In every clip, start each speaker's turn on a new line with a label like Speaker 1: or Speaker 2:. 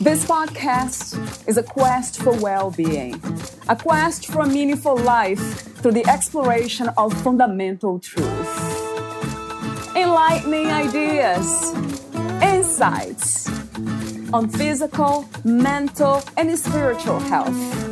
Speaker 1: This podcast is a quest for well being, a quest for a meaningful life through the exploration of fundamental truth. Enlightening ideas, insights on physical, mental, and spiritual health.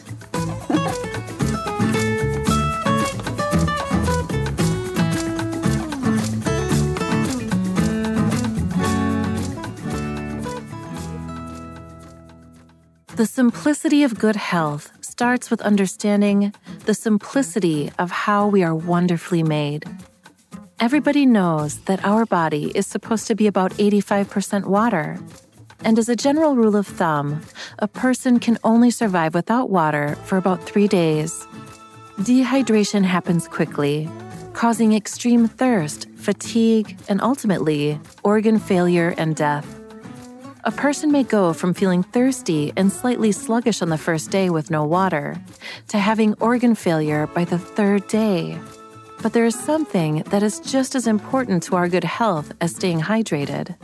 Speaker 2: The simplicity of good health starts with understanding the simplicity of how we are wonderfully made. Everybody knows that our body is supposed to be about 85% water. And as a general rule of thumb, a person can only survive without water for about three days. Dehydration happens quickly, causing extreme thirst, fatigue, and ultimately organ failure and death. A person may go from feeling thirsty and slightly sluggish on the first day with no water to having organ failure by the third day. But there is something that is just as important to our good health as staying hydrated.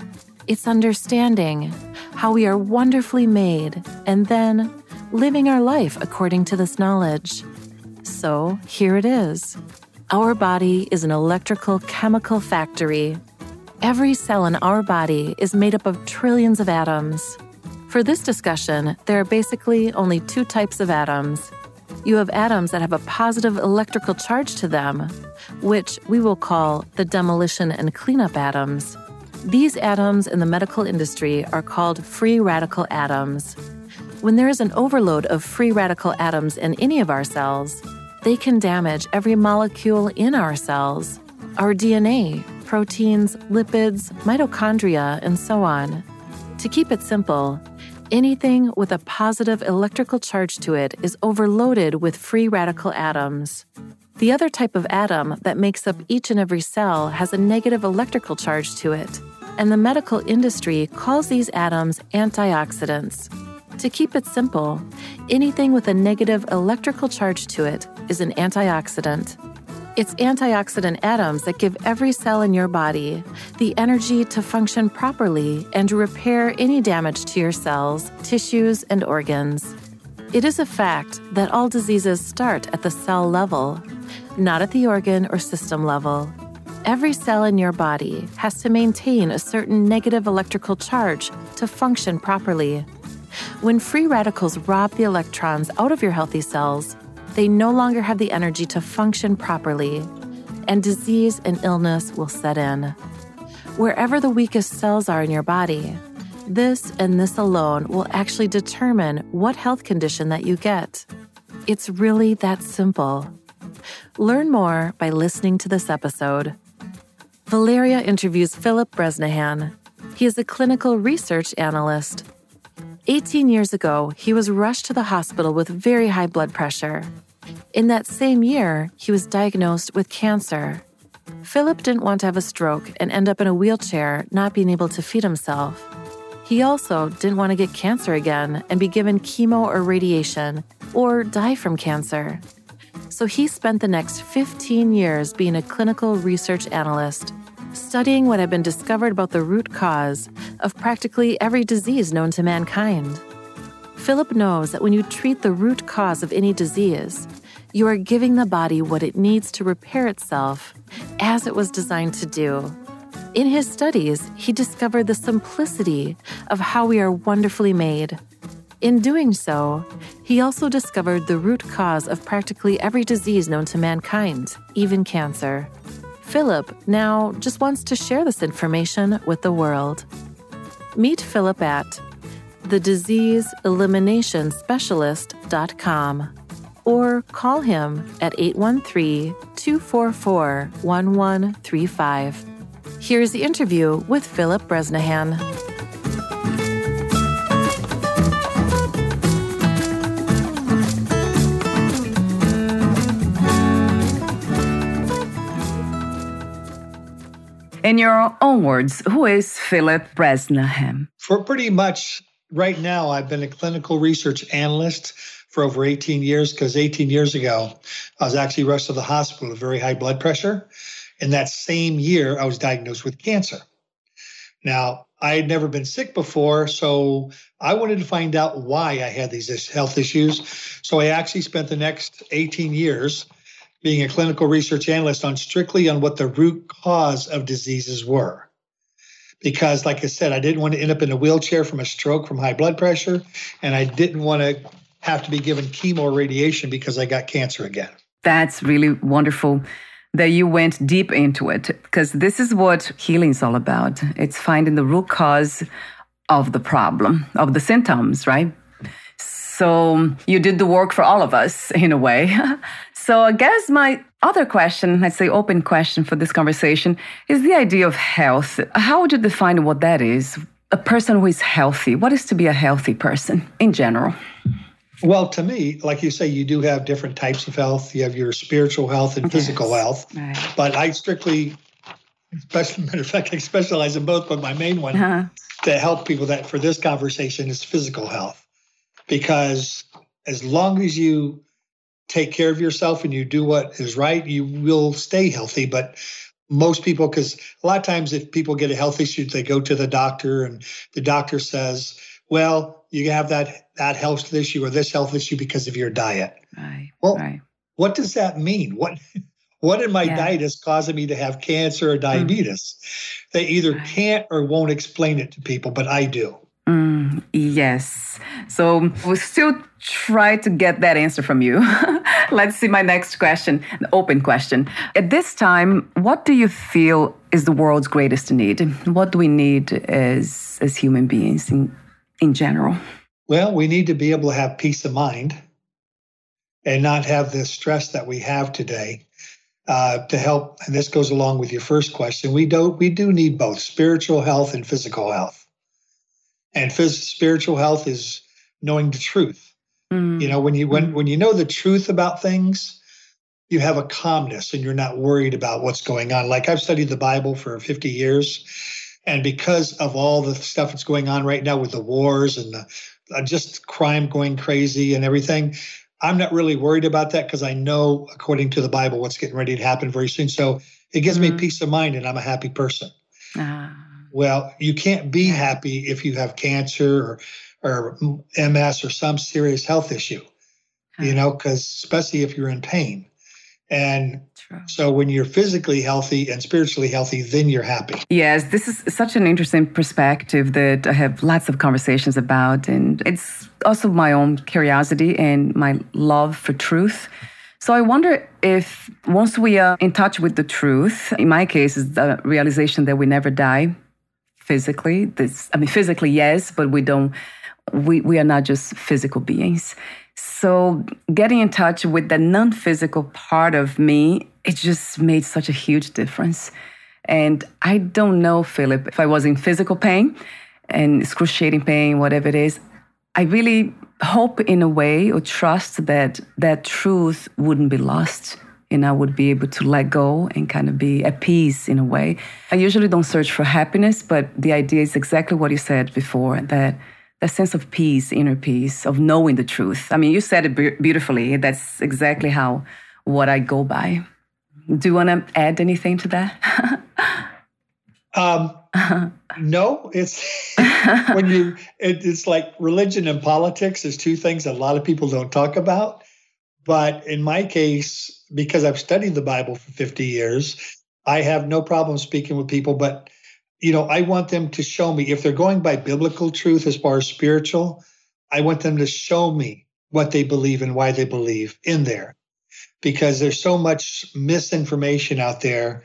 Speaker 2: It's understanding how we are wonderfully made and then living our life according to this knowledge. So here it is. Our body is an electrical chemical factory Every cell in our body is made up of trillions of atoms. For this discussion, there are basically only two types of atoms. You have atoms that have a positive electrical charge to them, which we will call the demolition and cleanup atoms. These atoms in the medical industry are called free radical atoms. When there is an overload of free radical atoms in any of our cells, they can damage every molecule in our cells, our DNA, proteins, lipids, mitochondria, and so on. To keep it simple, anything with a positive electrical charge to it is overloaded with free radical atoms. The other type of atom that makes up each and every cell has a negative electrical charge to it, and the medical industry calls these atoms antioxidants. To keep it simple, anything with a negative electrical charge to it is an antioxidant. It's antioxidant atoms that give every cell in your body the energy to function properly and repair any damage to your cells, tissues, and organs. It is a fact that all diseases start at the cell level, not at the organ or system level. Every cell in your body has to maintain a certain negative electrical charge to function properly. When free radicals rob the electrons out of your healthy cells, they no longer have the energy to function properly, and disease and illness will set in. Wherever the weakest cells are in your body, this and this alone will actually determine what health condition that you get. It's really that simple. Learn more by listening to this episode. Valeria interviews Philip Bresnahan. He is a clinical research analyst. 18 years ago, he was rushed to the hospital with very high blood pressure. In that same year, he was diagnosed with cancer. Philip didn't want to have a stroke and end up in a wheelchair, not being able to feed himself. He also didn't want to get cancer again and be given chemo or radiation or die from cancer. So he spent the next 15 years being a clinical research analyst, studying what had been discovered about the root cause of practically every disease known to mankind. Philip knows that when you treat the root cause of any disease, you are giving the body what it needs to repair itself as it was designed to do. In his studies, he discovered the simplicity of how we are wonderfully made. In doing so, he also discovered the root cause of practically every disease known to mankind, even cancer. Philip now just wants to share this information with the world. Meet Philip at thediseaseeliminationspecialist.com or call him at 813 244 1135. Here's the interview with Philip Bresnahan.
Speaker 3: In your own words, who is Philip Bresnahan?
Speaker 4: For pretty much right now, I've been a clinical research analyst for over 18 years because 18 years ago, I was actually rushed to the hospital with very high blood pressure. In that same year, I was diagnosed with cancer. Now, I had never been sick before, so I wanted to find out why I had these health issues. So I actually spent the next 18 years being a clinical research analyst on strictly on what the root cause of diseases were. Because, like I said, I didn't want to end up in a wheelchair from a stroke from high blood pressure, and I didn't want to have to be given chemo radiation because I got cancer again.
Speaker 3: That's really wonderful that you went deep into it because this is what healing is all about. It's finding the root cause of the problem, of the symptoms, right? So you did the work for all of us in a way. So I guess my other question, let's say open question for this conversation, is the idea of health. How would you define what that is? A person who is healthy. What is to be a healthy person in general?
Speaker 4: Well, to me, like you say, you do have different types of health. You have your spiritual health and physical yes. health. Right. But I strictly, especially matter of fact, I specialize in both. But my main one uh-huh. to help people that for this conversation is physical health, because as long as you take care of yourself and you do what is right, you will stay healthy. But most people, because a lot of times if people get a health issue, they go to the doctor and the doctor says, well, you have that that health issue or this health issue because of your diet.
Speaker 3: Right.
Speaker 4: Well,
Speaker 3: right.
Speaker 4: what does that mean? What what in my yeah. diet is causing me to have cancer or hmm. diabetes? Mm. They either right. can't or won't explain it to people, but I do.
Speaker 3: Mm, yes. So we'll still try to get that answer from you. Let's see my next question, the open question. At this time, what do you feel is the world's greatest need? What do we need as, as human beings in, in general?
Speaker 4: Well, we need to be able to have peace of mind and not have the stress that we have today. Uh, to help, and this goes along with your first question, we do we do need both spiritual health and physical health and phys- spiritual health is knowing the truth. Mm. You know, when you when mm. when you know the truth about things, you have a calmness and you're not worried about what's going on. Like I've studied the Bible for 50 years, and because of all the stuff that's going on right now with the wars and the just crime going crazy and everything, I'm not really worried about that because I know, according to the Bible, what's getting ready to happen very soon. So it gives mm. me peace of mind, and I'm a happy person. Ah. Well, you can't be happy if you have cancer or, or MS or some serious health issue, you know, because especially if you're in pain. And True. so when you're physically healthy and spiritually healthy, then you're happy.
Speaker 3: Yes, this is such an interesting perspective that I have lots of conversations about. And it's also my own curiosity and my love for truth. So I wonder if once we are in touch with the truth, in my case, is the realization that we never die physically. This, I mean, physically, yes, but we don't. We we are not just physical beings. So getting in touch with the non-physical part of me, it just made such a huge difference. And I don't know, Philip, if I was in physical pain and excruciating pain, whatever it is, I really hope in a way or trust that that truth wouldn't be lost and I would be able to let go and kind of be at peace in a way. I usually don't search for happiness, but the idea is exactly what you said before that that sense of peace, inner peace, of knowing the truth. I mean, you said it beautifully. That's exactly how what I go by. Do you want to add anything to that?
Speaker 4: um, no, it's when you. It, it's like religion and politics. There's two things that a lot of people don't talk about. But in my case, because I've studied the Bible for 50 years, I have no problem speaking with people, but you know, I want them to show me if they're going by biblical truth as far as spiritual, I want them to show me what they believe and why they believe in there. Because there's so much misinformation out there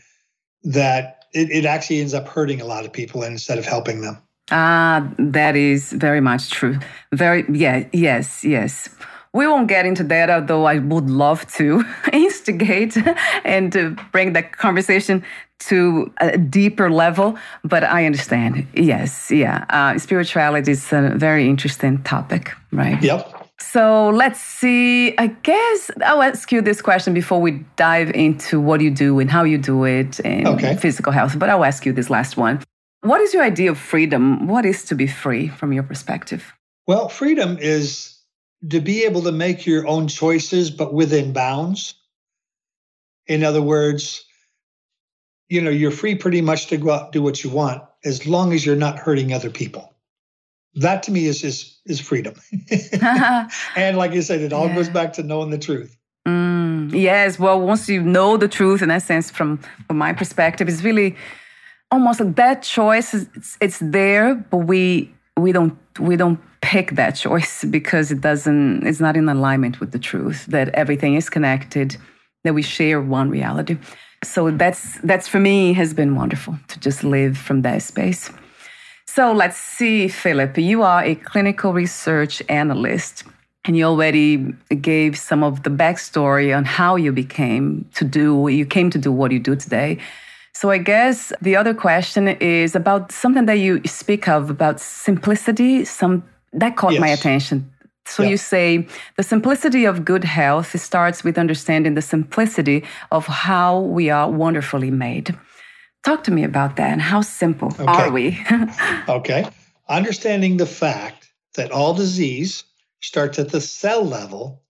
Speaker 4: that it, it actually ends up hurting a lot of people instead of helping them.
Speaker 3: Ah, that is very much true. Very, yeah, yes, yes. We won't get into that, although I would love to instigate and to bring that conversation to a deeper level, but I understand. Yes, yeah. Uh, spirituality is a very interesting topic, right?
Speaker 4: Yep.
Speaker 3: So let's see. I guess I'll ask you this question before we dive into what you do and how you do it and okay. physical health. But I'll ask you this last one. What is your idea of freedom? What is to be free from your perspective?
Speaker 4: Well, freedom is to be able to make your own choices, but within bounds. In other words, you know, you're free pretty much to go out and do what you want as long as you're not hurting other people. That to me is is is freedom. and like you said, it all yeah. goes back to knowing the truth.
Speaker 3: Mm, yes. Well, once you know the truth, in that sense, from from my perspective, it's really almost like that choice. It's, it's there, but we we don't we don't pick that choice because it doesn't. It's not in alignment with the truth that everything is connected, that we share one reality so that's that's for me has been wonderful to just live from that space. So let's see, Philip, you are a clinical research analyst, and you already gave some of the backstory on how you became to do you came to do what you do today. So I guess the other question is about something that you speak of about simplicity. Some that caught yes. my attention so yeah. you say the simplicity of good health starts with understanding the simplicity of how we are wonderfully made. Talk to me about that and how simple okay. are we?
Speaker 4: okay. Understanding the fact that all disease starts at the cell level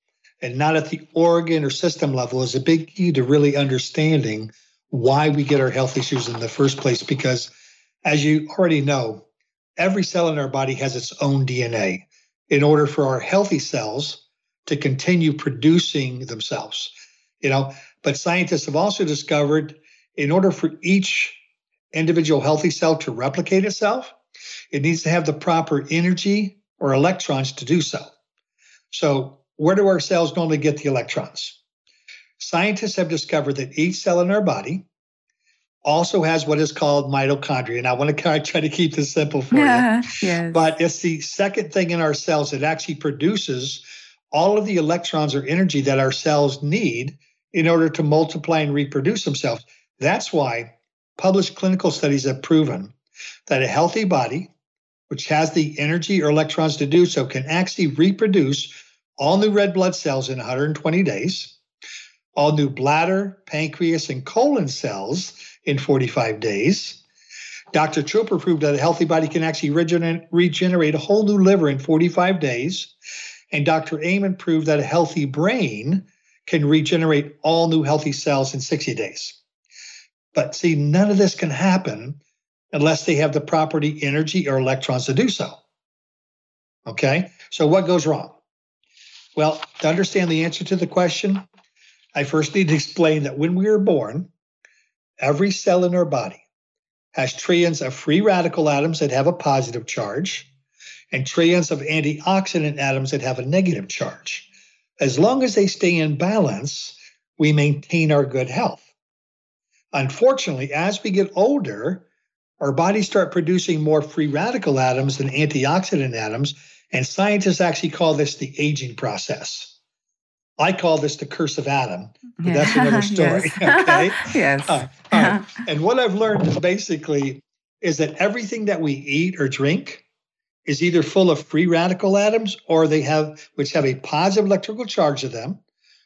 Speaker 4: and not at the organ or system level is a big key to really understanding why we get our health issues in the first place. Because as you already know, every cell in our body has its own DNA in order for our healthy cells to continue producing themselves. You know, but scientists have also discovered in order for each individual healthy cell to replicate itself, it needs to have the proper energy or electrons to do so. So, where do our cells normally get the electrons? Scientists have discovered that each cell in our body also has what is called mitochondria. And I want to try to keep this simple for yeah, you. Yes. But it's the second thing in our cells that actually produces all of the electrons or energy that our cells need in order to multiply and reproduce themselves. That's why published clinical studies have proven that a healthy body, which has the energy or electrons to do so, can actually reproduce all new red blood cells in 120 days, all new bladder, pancreas, and colon cells in 45 days. Dr. Chopra proved that a healthy body can actually regenerate, regenerate a whole new liver in 45 days. And Dr. Amen proved that a healthy brain can regenerate all new healthy cells in 60 days. But see, none of this can happen unless they have the property energy or electrons to do so. Okay, so what goes wrong? Well, to understand the answer to the question, I first need to explain that when we are born, Every cell in our body has trillions of free radical atoms that have a positive charge and trillions of antioxidant atoms that have a negative charge. As long as they stay in balance, we maintain our good health. Unfortunately, as we get older, our bodies start producing more free radical atoms than antioxidant atoms, and scientists actually call this the aging process. I call this the curse of Adam. Yeah. That's another story. okay.
Speaker 3: yes. Uh,
Speaker 4: and what I've learned basically is that everything that we eat or drink is either full of free radical atoms or they have which have a positive electrical charge to them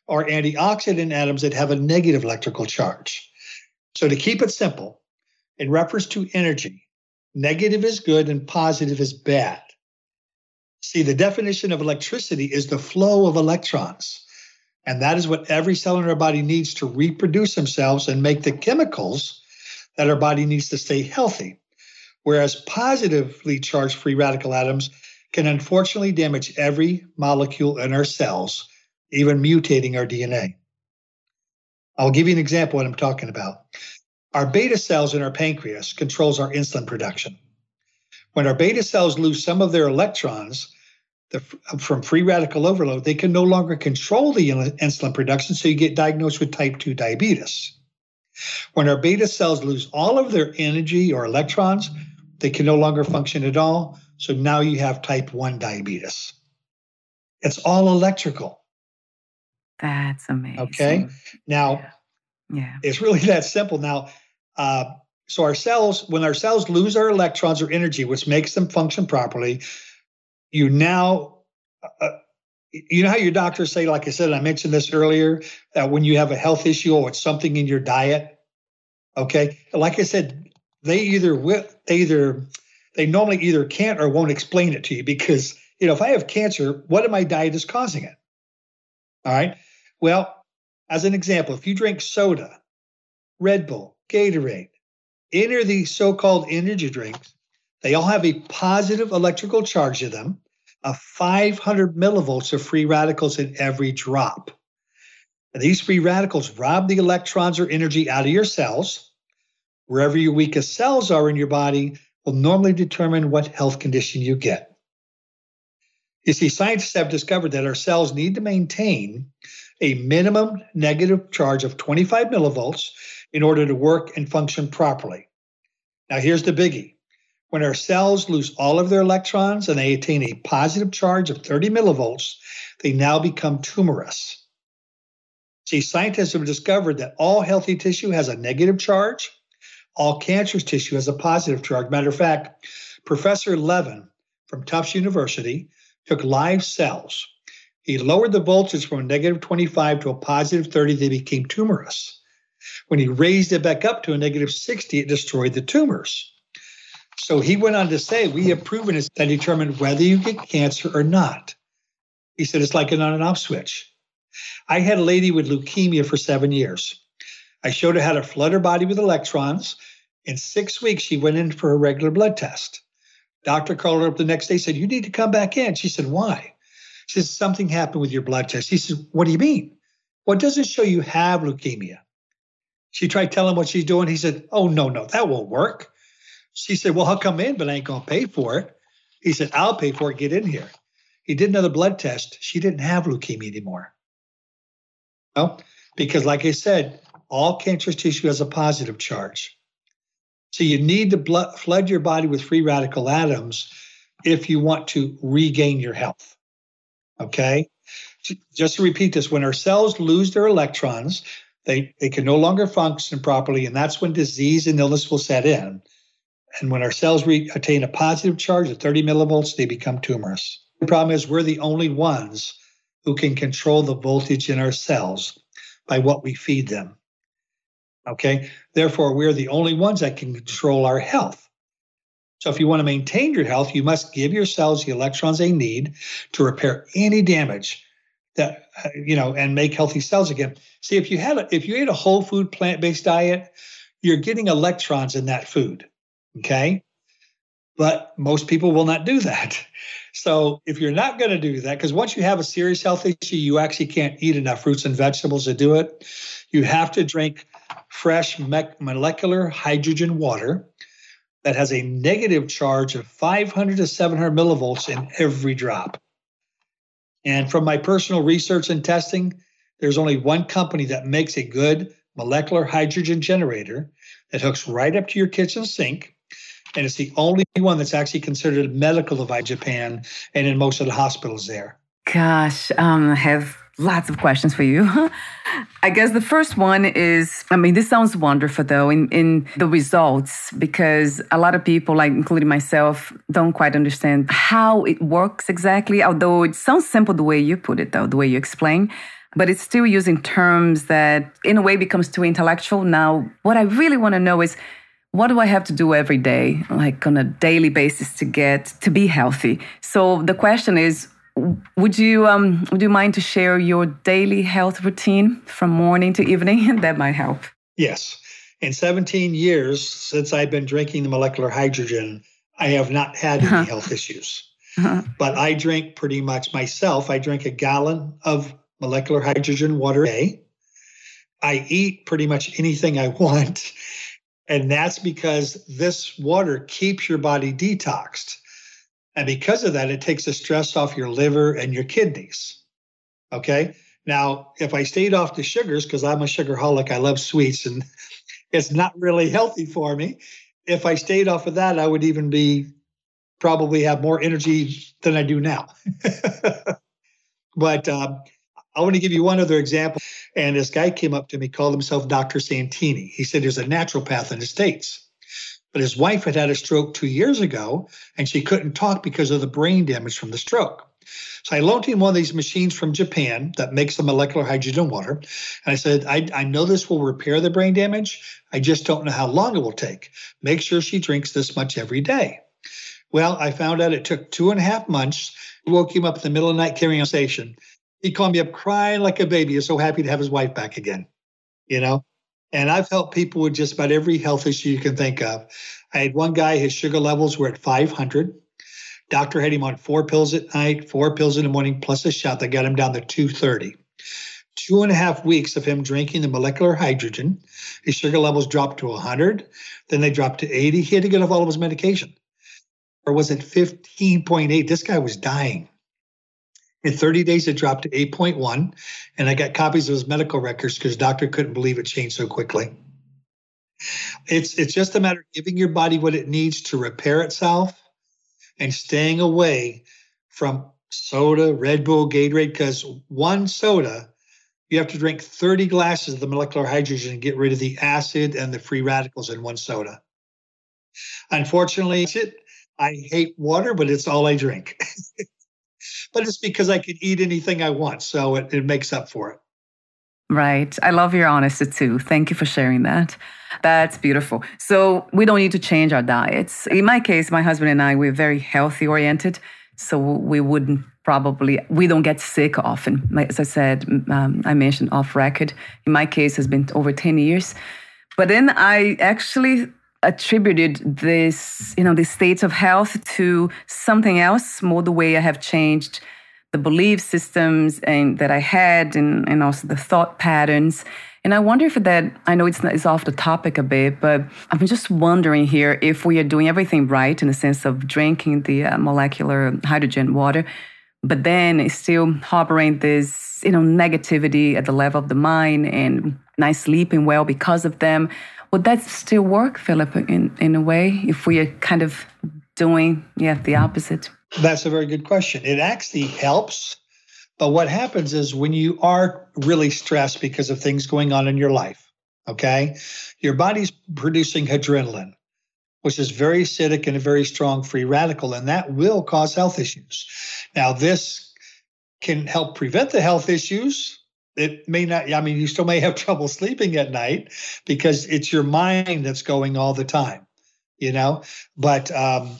Speaker 4: or antioxidant atoms that have a negative electrical charge. So to keep it simple, in reference to energy, negative is good and positive is bad. See, the definition of electricity is the flow of electrons. And that is what every cell in our body needs to reproduce themselves and make the chemicals that our body needs to stay healthy. Whereas positively charged free radical atoms can unfortunately damage every molecule in our cells, even mutating our DNA. I'll give you an example of what I'm talking about. Our beta cells in our pancreas controls our insulin production. When our beta cells lose some of their electrons, the, from free radical overload, they can no longer control the insulin production, so you get diagnosed with type 2 diabetes. When our beta cells lose all of their energy or electrons, they can no longer function at all. So now you have type 1 diabetes. It's all electrical.
Speaker 3: That's amazing.
Speaker 4: Okay. Now, yeah. yeah. it's really that simple. Now, Uh, so our cells, when our cells lose our electrons or energy, which makes them function properly, you now, uh, uh you know how your doctors say, like I said, I mentioned this earlier, that when you have a health issue or it's something in your diet, okay, like I said, they either will, they either, they normally either can't or won't explain it to you because you know if I have cancer, what in my diet is causing it? All right. Well, as an example, if you drink soda, Red Bull, Gatorade, any of these so-called energy drinks, they all have a positive electrical charge to them of 500 millivolts of free radicals in every drop. And these free radicals rob the electrons or energy out of your cells. Wherever your weakest cells are in your body will normally determine what health condition you get. You see, scientists have discovered that our cells need to maintain a minimum negative charge of 25 millivolts in order to work and function properly. Now, here's the biggie when our cells lose all of their electrons and they attain a positive charge of 30 millivolts, they now become tumorous. See, scientists have discovered that all healthy tissue has a negative charge, all cancerous tissue has a positive charge. Matter of fact, Professor Levin from Tufts University took live cells. He lowered the voltage from a negative 25 to a positive 30, they became tumorous. When he raised it back up to a negative 60, it destroyed the tumors. So he went on to say, We have proven it's that determine whether you get cancer or not. He said, It's like an on and off switch. I had a lady with leukemia for seven years. I showed her how to flood her body with electrons. In six weeks, she went in for a regular blood test. Doctor called her up the next day, said, You need to come back in. She said, Why? She said, Something happened with your blood test. He said, What do you mean? Well, it doesn't show you have leukemia. She tried telling him what she's doing. He said, Oh, no, no, that won't work. She said, Well, I'll come in, but I ain't going to pay for it. He said, I'll pay for it. Get in here. He did another blood test. She didn't have leukemia anymore. No, because like I said, all cancerous tissue has a positive charge. So you need to blood, flood your body with free radical atoms if you want to regain your health. Okay? Just to repeat this, when our cells lose their electrons, they, they can no longer function properly, and that's when disease and illness will set in. And when our cells re- attain a positive charge of 30 millivolts, they become tumorous. The problem is we're the only ones who can control the voltage in our cells by what we feed them. Okay. Therefore, we're the only ones that can control our health. So if you want to maintain your health, you must give your cells the electrons they need to repair any damage that you know and make healthy cells again. See, if you had a, if you ate a whole food plant-based diet, you're getting electrons in that food. Okay. But most people will not do that. So if you're not going to do that, because once you have a serious health issue, you actually can't eat enough fruits and vegetables to do it. You have to drink fresh molecular hydrogen water that has a negative charge of 500 to 700 millivolts in every drop. And from my personal research and testing, there's only one company that makes a good molecular hydrogen generator that hooks right up to your kitchen sink and it's the only one that's actually considered medical device in Japan and in most of the hospitals there.
Speaker 3: Gosh, um, I have lots of questions for you. I guess the first one is I mean, this sounds wonderful though, in, in the results, because a lot of people, like including myself, don't quite understand how it works exactly, although it sounds simple the way you put it, though, the way you explain. But it's still using terms that, in a way, becomes too intellectual. Now, what I really want to know is what do I have to do every day, like on a daily basis to get to be healthy? So the question is, would you um, would you mind to share your daily health routine from morning to evening? that might help.
Speaker 4: Yes. In 17 years since I've been drinking the molecular hydrogen, I have not had any uh-huh. health issues. Uh-huh. But I drink pretty much myself. I drink a gallon of molecular hydrogen water a day. I eat pretty much anything I want. And that's because this water keeps your body detoxed. And because of that, it takes the stress off your liver and your kidneys. Okay. Now, if I stayed off the sugars, because I'm a sugarholic, I love sweets and it's not really healthy for me. If I stayed off of that, I would even be probably have more energy than I do now. but um, I want to give you one other example. And this guy came up to me, called himself Dr. Santini. He said there's a naturopath in the States. But his wife had had a stroke two years ago, and she couldn't talk because of the brain damage from the stroke. So I loaned him one of these machines from Japan that makes the molecular hydrogen water. And I said, I, I know this will repair the brain damage. I just don't know how long it will take. Make sure she drinks this much every day. Well, I found out it took two and a half months. Woke him up in the middle of the night carrying a station. He called me up crying like a baby. He's so happy to have his wife back again, you know? And I've helped people with just about every health issue you can think of. I had one guy, his sugar levels were at 500. Doctor had him on four pills at night, four pills in the morning, plus a shot that got him down to 230. Two and a half weeks of him drinking the molecular hydrogen, his sugar levels dropped to 100. Then they dropped to 80. He had to get off all of his medication. Or was it 15.8? This guy was dying. In 30 days, it dropped to 8.1. And I got copies of his medical records because doctor couldn't believe it changed so quickly. It's it's just a matter of giving your body what it needs to repair itself and staying away from soda, Red Bull, Gatorade, because one soda, you have to drink 30 glasses of the molecular hydrogen and get rid of the acid and the free radicals in one soda. Unfortunately, I hate water, but it's all I drink. but it's because I can eat anything I want. So it, it makes up for it.
Speaker 3: Right. I love your honesty too. Thank you for sharing that. That's beautiful. So we don't need to change our diets. In my case, my husband and I, we're very healthy oriented. So we wouldn't probably, we don't get sick often. As I said, um, I mentioned off record. In my case, has been over 10 years. But then I actually attributed this, you know, this state of health to something else, more the way I have changed the belief systems and that I had and, and also the thought patterns. And I wonder if that, I know it's, not, it's off the topic a bit, but I'm just wondering here if we are doing everything right in the sense of drinking the uh, molecular hydrogen water, but then still harboring this, you know, negativity at the level of the mind and not sleeping well because of them. Would that still work, Philip, in, in a way, if we are kind of doing, yeah, the opposite?
Speaker 4: That's a very good question. It actually helps. But what happens is when you are really stressed because of things going on in your life, okay, your body's producing adrenaline, which is very acidic and a very strong free radical, and that will cause health issues. Now, this can help prevent the health issues it may not i mean you still may have trouble sleeping at night because it's your mind that's going all the time you know? But um,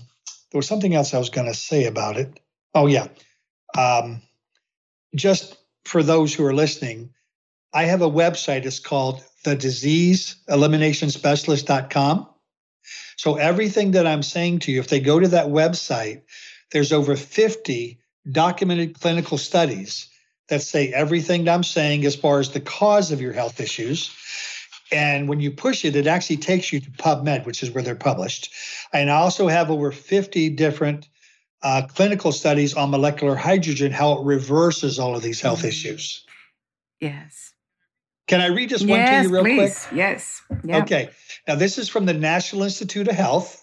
Speaker 4: there was something else i was going to say about it. Oh yeah. Um, just for those who are listening i have a website it's called the disease elimination specialist.com so everything that i'm saying to you if they go to that website there's over 50 documented clinical studies that say everything that I'm saying as far as the cause of your health issues. And when you push it, it actually takes you to PubMed, which is where they're published. And I also have over 50 different uh, clinical studies on molecular hydrogen, how it reverses all of these health mm-hmm. issues.
Speaker 3: Yes.
Speaker 4: Can I read just one yes, to you real
Speaker 3: please.
Speaker 4: quick?
Speaker 3: Yes.
Speaker 4: Yep. Okay. Now, this is from the National Institute of Health.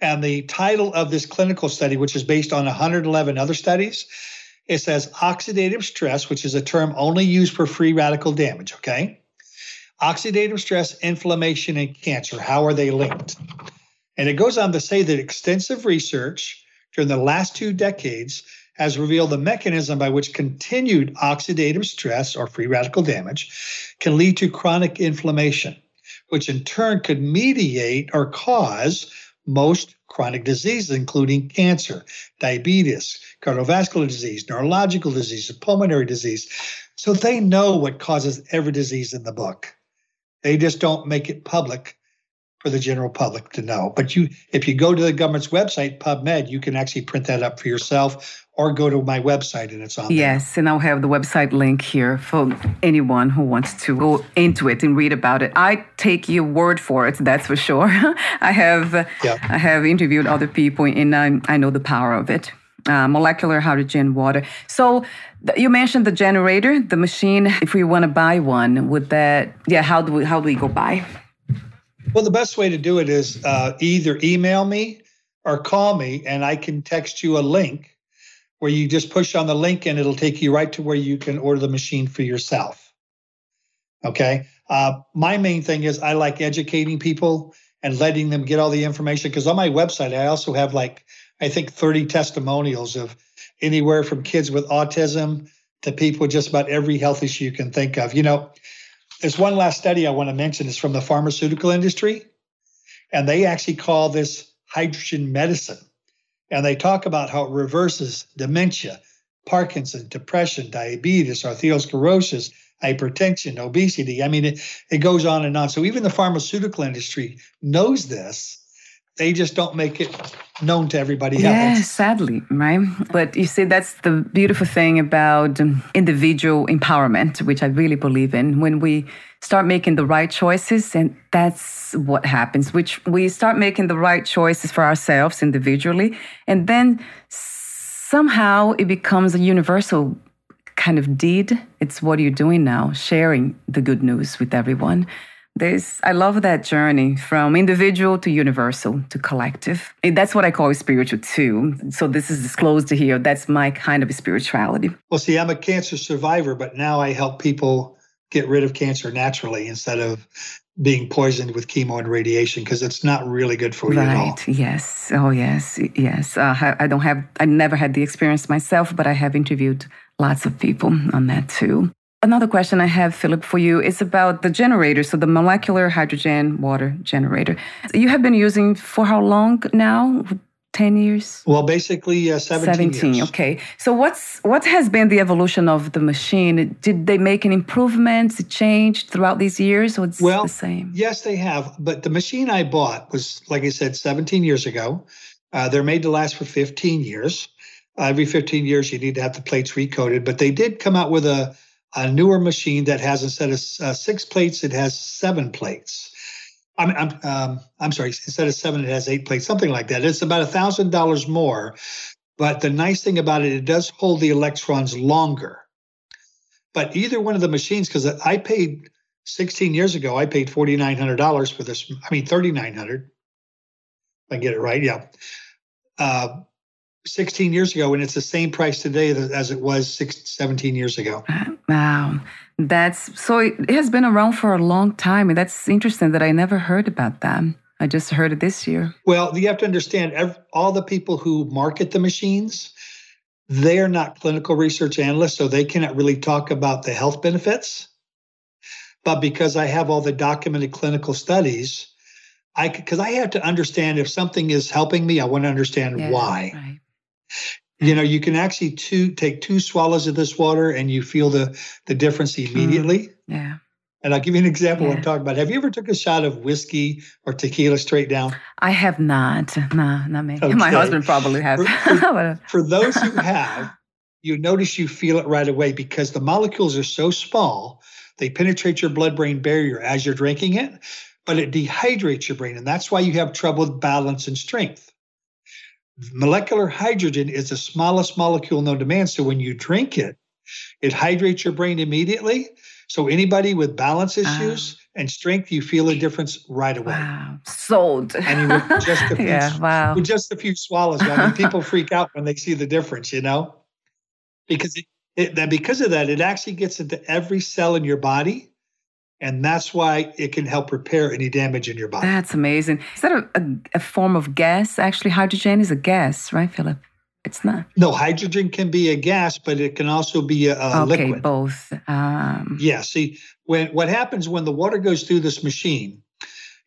Speaker 4: And the title of this clinical study, which is based on 111 other studies, it says oxidative stress, which is a term only used for free radical damage, okay? Oxidative stress, inflammation, and cancer, how are they linked? And it goes on to say that extensive research during the last two decades has revealed the mechanism by which continued oxidative stress or free radical damage can lead to chronic inflammation, which in turn could mediate or cause most chronic diseases, including cancer, diabetes, cardiovascular disease, neurological disease, pulmonary disease. So they know what causes every disease in the book. They just don't make it public for the general public to know. But you, if you go to the government's website, PubMed, you can actually print that up for yourself or go to my website and it's on there.
Speaker 3: yes, and I'll have the website link here for anyone who wants to go into it and read about it. I take your word for it, that's for sure. I have yeah. I have interviewed other people and I, I know the power of it. Uh, molecular hydrogen water. So you mentioned the generator, the machine. If we want to buy one, would that? Yeah, how do we how do we go buy?
Speaker 4: Well, the best way to do it is uh, either email me or call me, and I can text you a link where you just push on the link and it'll take you right to where you can order the machine for yourself. Okay. Uh, my main thing is I like educating people and letting them get all the information because on my website, I also have like, I think 30 testimonials of anywhere from kids with autism to people with just about every health issue you can think of. You know, there's one last study I want to mention. It's from the pharmaceutical industry, and they actually call this hydrogen medicine. And they talk about how it reverses dementia, Parkinson, depression, diabetes, arteriosclerosis, hypertension, obesity. I mean, it, it goes on and on. So even the pharmaceutical industry knows this. They just don't make it known to everybody
Speaker 3: yeah,
Speaker 4: else.
Speaker 3: sadly, right? But you see, that's the beautiful thing about individual empowerment, which I really believe in. When we start making the right choices, and that's what happens, which we start making the right choices for ourselves individually, and then somehow it becomes a universal kind of deed. It's what you're doing now, sharing the good news with everyone. This, I love that journey from individual to universal to collective. That's what I call spiritual too. So this is disclosed here. That's my kind of spirituality.
Speaker 4: Well, see, I'm a cancer survivor, but now I help people get rid of cancer naturally instead of being poisoned with chemo and radiation because it's not really good for you
Speaker 3: right.
Speaker 4: at all.
Speaker 3: Yes. Oh, yes. Yes. Uh, I don't have, I never had the experience myself, but I have interviewed lots of people on that too. Another question I have, Philip, for you is about the generator. So, the molecular hydrogen water generator. You have been using for how long now? 10 years?
Speaker 4: Well, basically uh, 17,
Speaker 3: 17
Speaker 4: years.
Speaker 3: okay. So what's what has been the evolution of the machine? Did they make an improvement? It changed throughout these years or it's
Speaker 4: well,
Speaker 3: the same?
Speaker 4: Yes, they have. But the machine I bought was, like I said, 17 years ago. Uh, they're made to last for 15 years. Uh, every 15 years, you need to have the plates recoated. But they did come out with a, a newer machine that has instead of uh, six plates, it has seven plates. I'm I'm um, I'm sorry. Instead of seven, it has eight plates, something like that. It's about a thousand dollars more, but the nice thing about it, it does hold the electrons longer. But either one of the machines, because I paid 16 years ago, I paid forty nine hundred dollars for this. I mean, thirty nine hundred. I get it right, yeah. Uh, 16 years ago, and it's the same price today as it was six, 17 years ago.
Speaker 3: Wow. That's so it has been around for a long time. And that's interesting that I never heard about that. I just heard it this year.
Speaker 4: Well, you have to understand all the people who market the machines, they're not clinical research analysts, so they cannot really talk about the health benefits. But because I have all the documented clinical studies, I because I have to understand if something is helping me, I want to understand
Speaker 3: Yeah,
Speaker 4: why.
Speaker 3: Right.
Speaker 4: You know, you can actually two take two swallows of this water and you feel the the difference immediately.
Speaker 3: Yeah.
Speaker 4: And I'll give you an example
Speaker 3: Yeah.
Speaker 4: I'm talking about. Have you ever took a shot of whiskey or tequila straight down?
Speaker 3: I have not. No, not me. My husband probably has.
Speaker 4: For-
Speaker 3: But, uh,
Speaker 4: For those who have, you notice you feel it right away because the molecules are so small, they penetrate your blood brain barrier as you're drinking it, but it dehydrates your brain. And that's why you have trouble with balance and strength. Molecular hydrogen is the smallest molecule known to man. So when you drink it, it hydrates your brain immediately. So anybody with balance issues and strength, you feel a difference right away.
Speaker 3: wow. Sold.
Speaker 4: And you with just a few
Speaker 3: yeah. Wow.
Speaker 4: with just a few swallows. I mean, people freak out when they see the difference, you know, because it, it, that because of that, it actually gets into every cell in your body, and that's why it can help repair any damage in your body.
Speaker 3: That's amazing. Is that a, a, a form of gas? Actually, hydrogen is a gas, right, Philip? It's not.
Speaker 4: no, hydrogen can be a gas, but it can also be a, a
Speaker 3: okay,
Speaker 4: liquid.
Speaker 3: both. Um,
Speaker 4: Yeah. See, when what happens when the water goes through this machine,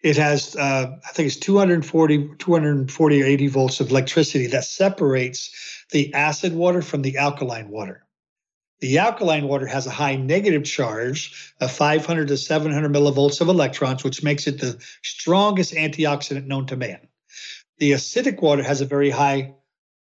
Speaker 4: it has uh, I think it's 240, 240 or 80 volts of electricity that separates the acid water from the alkaline water. The alkaline water has a high negative charge of 500 to 700 millivolts of electrons, which makes it the strongest antioxidant known to man. The acidic water has a very high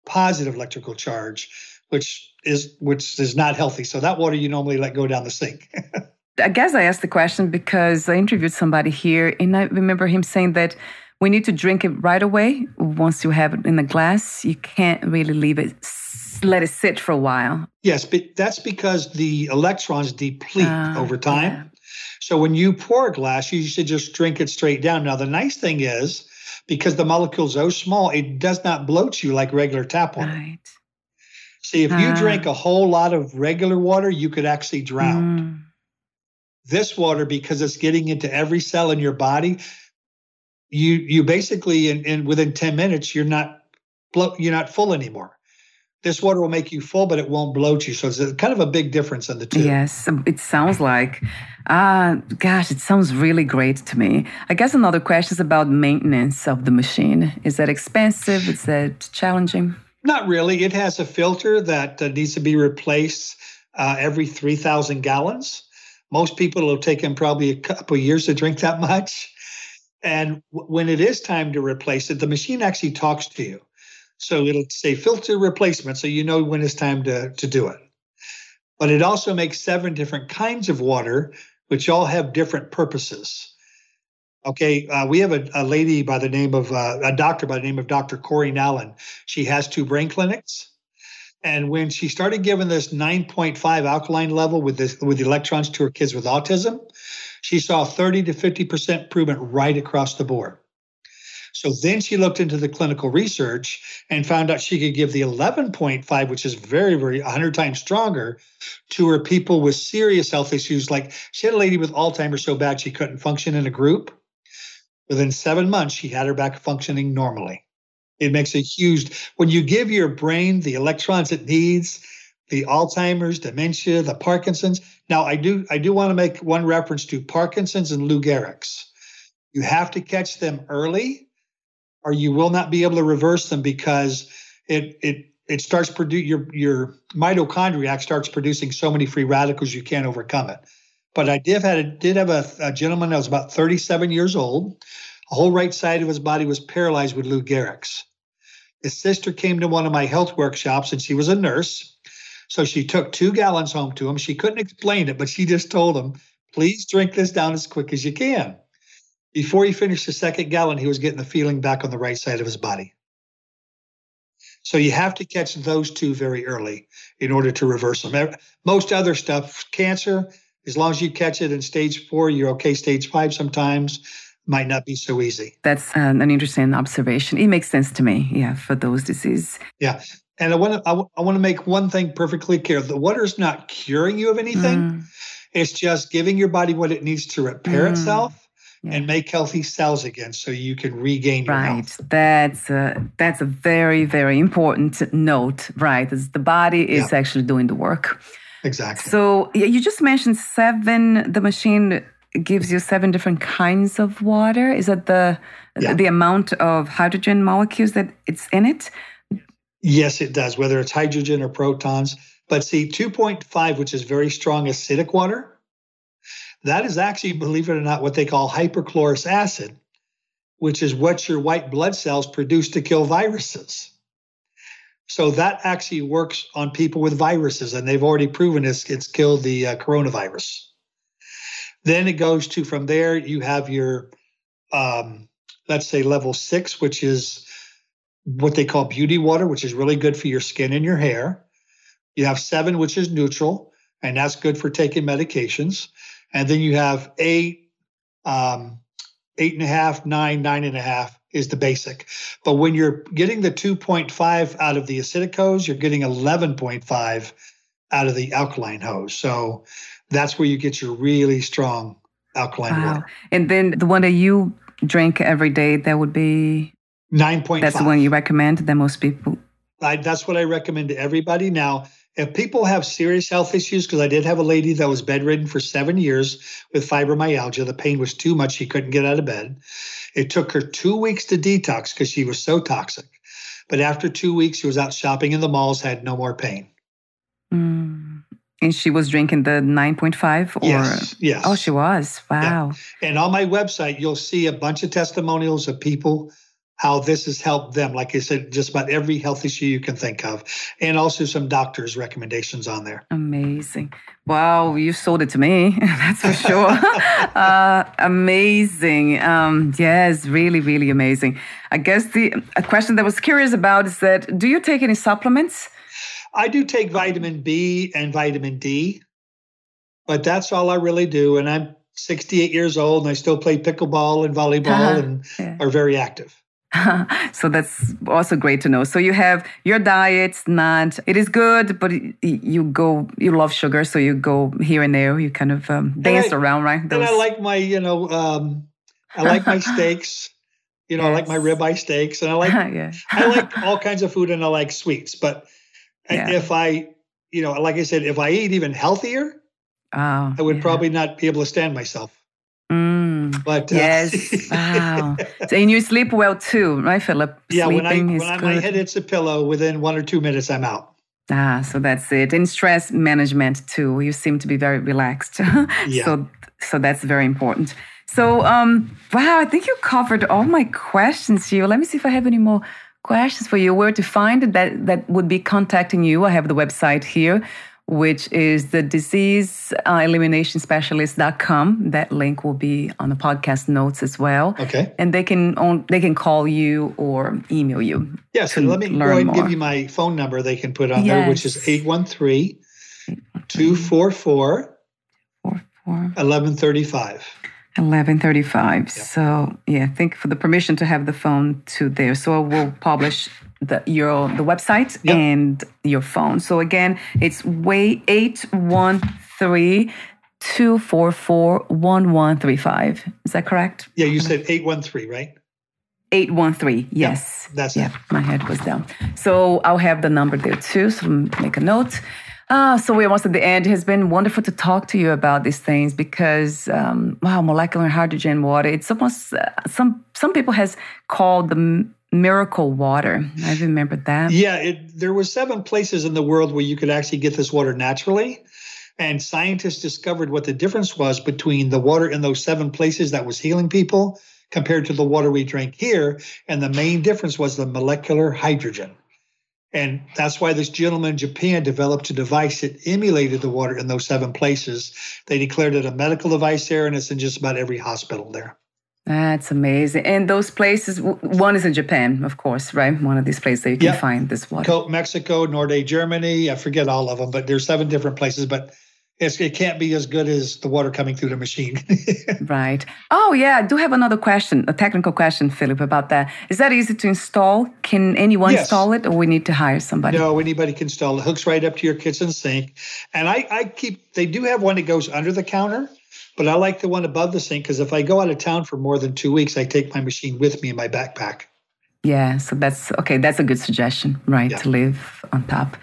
Speaker 4: positive electrical charge, which is which is not healthy. So that water you normally let go down the sink.
Speaker 3: I guess I asked the question because I interviewed somebody here, and I remember him saying that we need to drink it right away. Once you have it in a glass, you can't really leave it, let it sit for a while.
Speaker 4: Yes, but that's because the electrons deplete
Speaker 3: Ah,
Speaker 4: over time.
Speaker 3: yeah.
Speaker 4: So when you pour a glass, you should just drink it straight down. Now, the nice thing is, because the molecule's so small, it does not bloat you like regular tap water.
Speaker 3: Right.
Speaker 4: See, if you drink a whole lot of regular water, you could actually drown.
Speaker 3: Mm.
Speaker 4: This water, because it's getting into every cell in your body, you you basically in, in within 10 minutes, you're not blo- you're not full anymore. This water will make you full, but it won't bloat you. So it's a, kind of a big difference in the two.
Speaker 3: Yes, um, it sounds like. Ah, gosh, it sounds really great to me. I guess another question is about maintenance of the machine. Is that expensive? Is that challenging?
Speaker 4: Not really. It has a filter that uh, needs to be replaced uh, every 3,000 gallons. Most people it'll take them probably a couple of years to drink that much. And w- when it is time to replace it, the machine actually talks to you. So it'll say filter replacement, so you know when it's time to, to do it. But it also makes seven different kinds of water, which all have different purposes. Okay, uh, we have a, a lady by the name of uh, a doctor by the name of Dr. Corey Nallen. She has two brain clinics. And when she started giving this 9.5 alkaline level with this with electrons to her kids with autism, she saw 30 to 50% improvement right across the board. So then she looked into the clinical research and found out she could give the 11.5, which is very, very 100 times stronger, to her people with serious health issues. Like she had a lady with Alzheimer's so bad she couldn't function in a group. Within seven months, she had her back functioning normally. It makes a huge, when you give your brain the electrons it needs, the Alzheimer's, dementia, the Parkinson's. Now, I do, I do want to make one reference to Parkinson's and Lou Gehrig's. You have to catch them early or you will not be able to reverse them because it it it starts produce your your mitochondria starts producing so many free radicals you can't overcome it. But I did had a, did have a, a gentleman that was about 37 years old. The whole right side of his body was paralyzed with Lou Gehrig's. His sister came to one of my health workshops and she was a nurse. So she took two gallons home to him. She couldn't explain it, but she just told him, please drink this down as quick as you can. Before he finished the second gallon, he was getting the feeling back on the right side of his body. So you have to catch those two very early in order to reverse them. Most other stuff, cancer, as long as you catch it in stage four, you're okay. Stage five sometimes might not be so easy.
Speaker 3: That's um, an interesting observation. It makes sense to me, yeah, for those diseases.
Speaker 4: Yeah. And I want to I, w- I want to make one thing perfectly clear. The water is not curing you of anything.
Speaker 3: Mm,
Speaker 4: It's just giving your body what it needs to repair
Speaker 3: Mm.
Speaker 4: itself
Speaker 3: yeah.
Speaker 4: and make healthy cells again so you can regain your
Speaker 3: Right. That's a, that's a very, very important note, right? Is the body is
Speaker 4: Yeah.
Speaker 3: actually doing the work.
Speaker 4: Exactly.
Speaker 3: So you just mentioned seven, the machine gives you seven different kinds of water. Is that the
Speaker 4: Yeah.
Speaker 3: the amount of hydrogen molecules that it's in it?
Speaker 4: Yes, it does, whether it's hydrogen or protons. But see, 2.5, which is very strong acidic water, that is actually, believe it or not, what they call hypochlorous acid, which is what your white blood cells produce to kill viruses. So that actually works on people with viruses, and they've already proven it's, it's killed the uh, coronavirus. Then it goes to from there, you have your, um, let's say, level six, which is what they call beauty water, which is really good for your skin and your hair. You have seven, which is neutral, and that's good for taking medications. And then you have eight, um, eight and a half, nine, nine and a half is the basic. But when you're getting the 2.5 out of the acidic hose, you're getting 11.5 out of the alkaline hose. So that's where you get your really strong alkaline
Speaker 3: Wow.
Speaker 4: water.
Speaker 3: And then the one that you drink every day, that would be
Speaker 4: 9.5.
Speaker 3: that's the one you recommend that most people.
Speaker 4: I, that's what I recommend to everybody. Now, if people have serious health issues, because I did have a lady that was bedridden for seven years with fibromyalgia, the pain was too much. She couldn't get out of bed. It took her two weeks to detox because she was so toxic. But after two weeks, she was out shopping in the malls, had no more pain.
Speaker 3: Mm. And she was drinking the 9.5 or
Speaker 4: yes, yes.
Speaker 3: Oh, she was. Wow.
Speaker 4: And on my website, you'll see a bunch of testimonials of people how this has helped them. Like I said, just about every health issue you can think of, and also some doctors' recommendations on there.
Speaker 3: Amazing. Wow, you sold it to me. That's for sure. uh, amazing. Um, yes, really, really amazing. I guess the a question that I was curious about is that do you take any supplements?
Speaker 4: I do take vitamin B and vitamin D, but that's all I really do. And I'm 68 years old and I still play pickleball and volleyball
Speaker 3: Uh-huh.
Speaker 4: and
Speaker 3: Yeah.
Speaker 4: are very active.
Speaker 3: so that's also great to know. So you have your diet's not it is good, but you go you love sugar, so you go here and there. You kind of um, dance
Speaker 4: I,
Speaker 3: around, right?
Speaker 4: Those... And I like my you know um, I like my steaks. You know, yes. I like my ribeye steaks, and I like yeah. I like all kinds of food, and I like sweets. But yeah. if I you know, like I said, if I ate even healthier, oh, I would yeah. probably not be able to stand myself.
Speaker 3: But uh, yes, wow. So, and you sleep well too, right, Philip?
Speaker 4: Yeah, Sleeping when I when my head hits a pillow, within one or two minutes, I'm out.
Speaker 3: Ah, so that's it. And stress management too. You seem to be very relaxed. yeah. So so that's very important. So um wow, I think you covered all my questions here. Let me see if I have any more questions for you. Where to find it that that would be contacting you. I have the website here which is the disease uh, elimination specialist.com. That link will be on the podcast notes as well.
Speaker 4: Okay.
Speaker 3: And they can on, they can call you or email you.
Speaker 4: Yeah, so let me go ahead and give you my phone number they can put on yes. there, which is 813 244 1135.
Speaker 3: 1135. So, yeah, thank you for the permission to have the phone to there. So, I will publish the your the website yep. and your phone. So again, it's way 813 244 1135. Is that correct?
Speaker 4: Yeah, you said 813, right?
Speaker 3: 813, yes.
Speaker 4: Yep, that's
Speaker 3: yeah, it. my head was down. So I'll have the number there too, so make a note. Ah, so we're almost at the end. It has been wonderful to talk to you about these things because, um, wow, molecular hydrogen water. It's almost uh, some some people has called the miracle water. I remember that.
Speaker 4: Yeah, it, there were seven places in the world where you could actually get this water naturally. And scientists discovered what the difference was between the water in those seven places that was healing people compared to the water we drink here. And the main difference was the molecular hydrogen. And that's why this gentleman in Japan developed a device that emulated the water in those seven places. They declared it a medical device there, and it's in just about every hospital there.
Speaker 3: That's amazing. And those places, one is in Japan, of course, right? One of these places that you can yep. find this water.
Speaker 4: Mexico, Norde, Germany. I forget all of them, but there's seven different places. But it can't be as good as the water coming through the machine.
Speaker 3: right. Oh, yeah. I do have another question, a technical question, Philip, about that. Is that easy to install? Can anyone yes. install it, or we need to hire somebody?
Speaker 4: No, anybody can install it. Hooks right up to your kitchen sink. And I, I keep, they do have one that goes under the counter but I like the one above the sink because if I go out of town for more than two weeks, I take my machine with me in my backpack.
Speaker 3: Yeah, so that's okay. That's a good suggestion, right? Yeah. To live on top.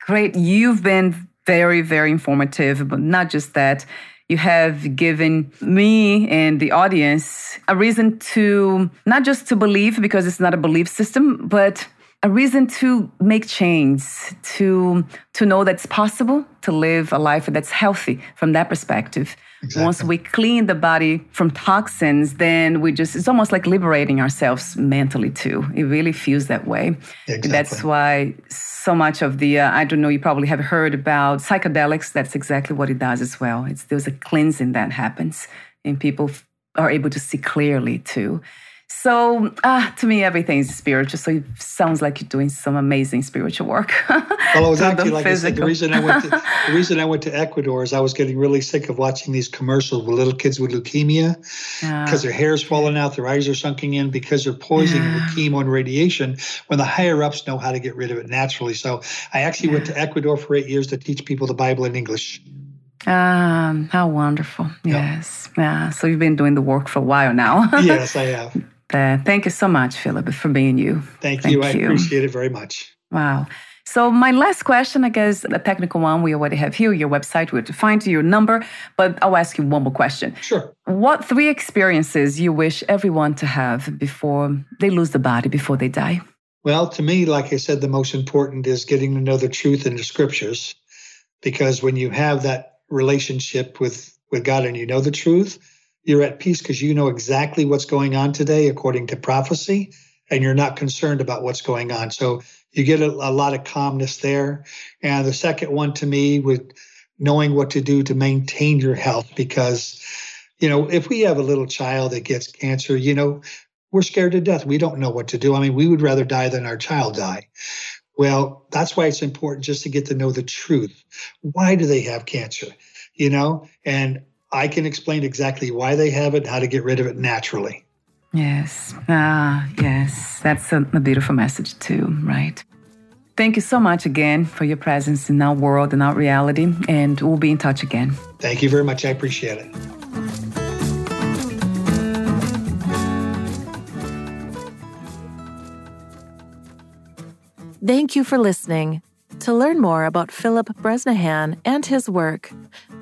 Speaker 3: Great. You've been very, very informative, but not just that. You have given me and the audience a reason to not just to believe because it's not a belief system, but a reason to make change, to to know that it's possible to live a life that's healthy from that perspective. Exactly. Once we clean the body from toxins, then we just, it's almost like liberating ourselves mentally too. It really feels that way. Exactly. That's why so much of the, uh, I don't know, you probably have heard about psychedelics. That's exactly what it does as well. It's, there's a cleansing that happens and people are able to see clearly too. So, uh, to me, everything is spiritual. So it sounds like you're doing some amazing spiritual work.
Speaker 4: well, I was actually, like physical. I said, the reason I went to the reason I went to Ecuador is I was getting really sick of watching these commercials with little kids with leukemia because their hair's falling out, their eyes are sunking in because they're poisoning yeah. with chemo and radiation. When the higher ups know how to get rid of it naturally, so I actually yeah. went to Ecuador for eight years to teach people the Bible in English.
Speaker 3: Um, how wonderful. Yes. Yep. Yeah. So you've been doing the work for a while now.
Speaker 4: yes, I have.
Speaker 3: Uh, thank you so much, Philip, for being you.
Speaker 4: Thank, thank you. you. I appreciate it very much.
Speaker 3: Wow. So my last question, I guess, a technical one, we already have here, your website, where to find your number, but I'll ask you one more question.
Speaker 4: Sure.
Speaker 3: What three experiences you wish everyone to have before they lose the body, before they die?
Speaker 4: Well, to me, like I said, the most important is getting to know the truth in the scriptures. Because when you have that relationship with, with God and you know the truth, you're at peace because you know exactly what's going on today according to prophecy and you're not concerned about what's going on. So you get a, a, lot of calmness there. And the second one to me with knowing what to do to maintain your health because you know if we have a little child that gets cancer you know we're scared to death. We don't know what to do. I mean we would rather die than our child die. Well that's why it's important just to get to know the truth. Why do they have cancer? You know and I can explain exactly why they have it, how to get rid of it naturally.
Speaker 3: Yes. Ah, yes. That's a, a beautiful message, too, right? Thank you so much again for your presence in our world and our reality, and we'll be in touch again.
Speaker 4: Thank you very much. I appreciate it.
Speaker 2: Thank you for listening. To learn more about Philip Bresnahan and his work,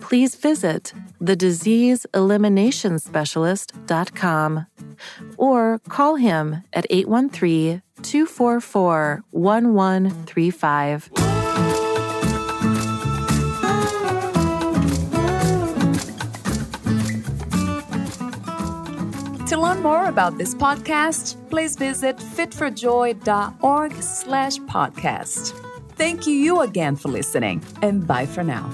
Speaker 2: please visit thediseaseeliminationspecialist.com or call him at 813 244 1135.
Speaker 1: To learn more about this podcast, please visit fitforjoy.org slash podcast. Thank you again for listening, and bye for now.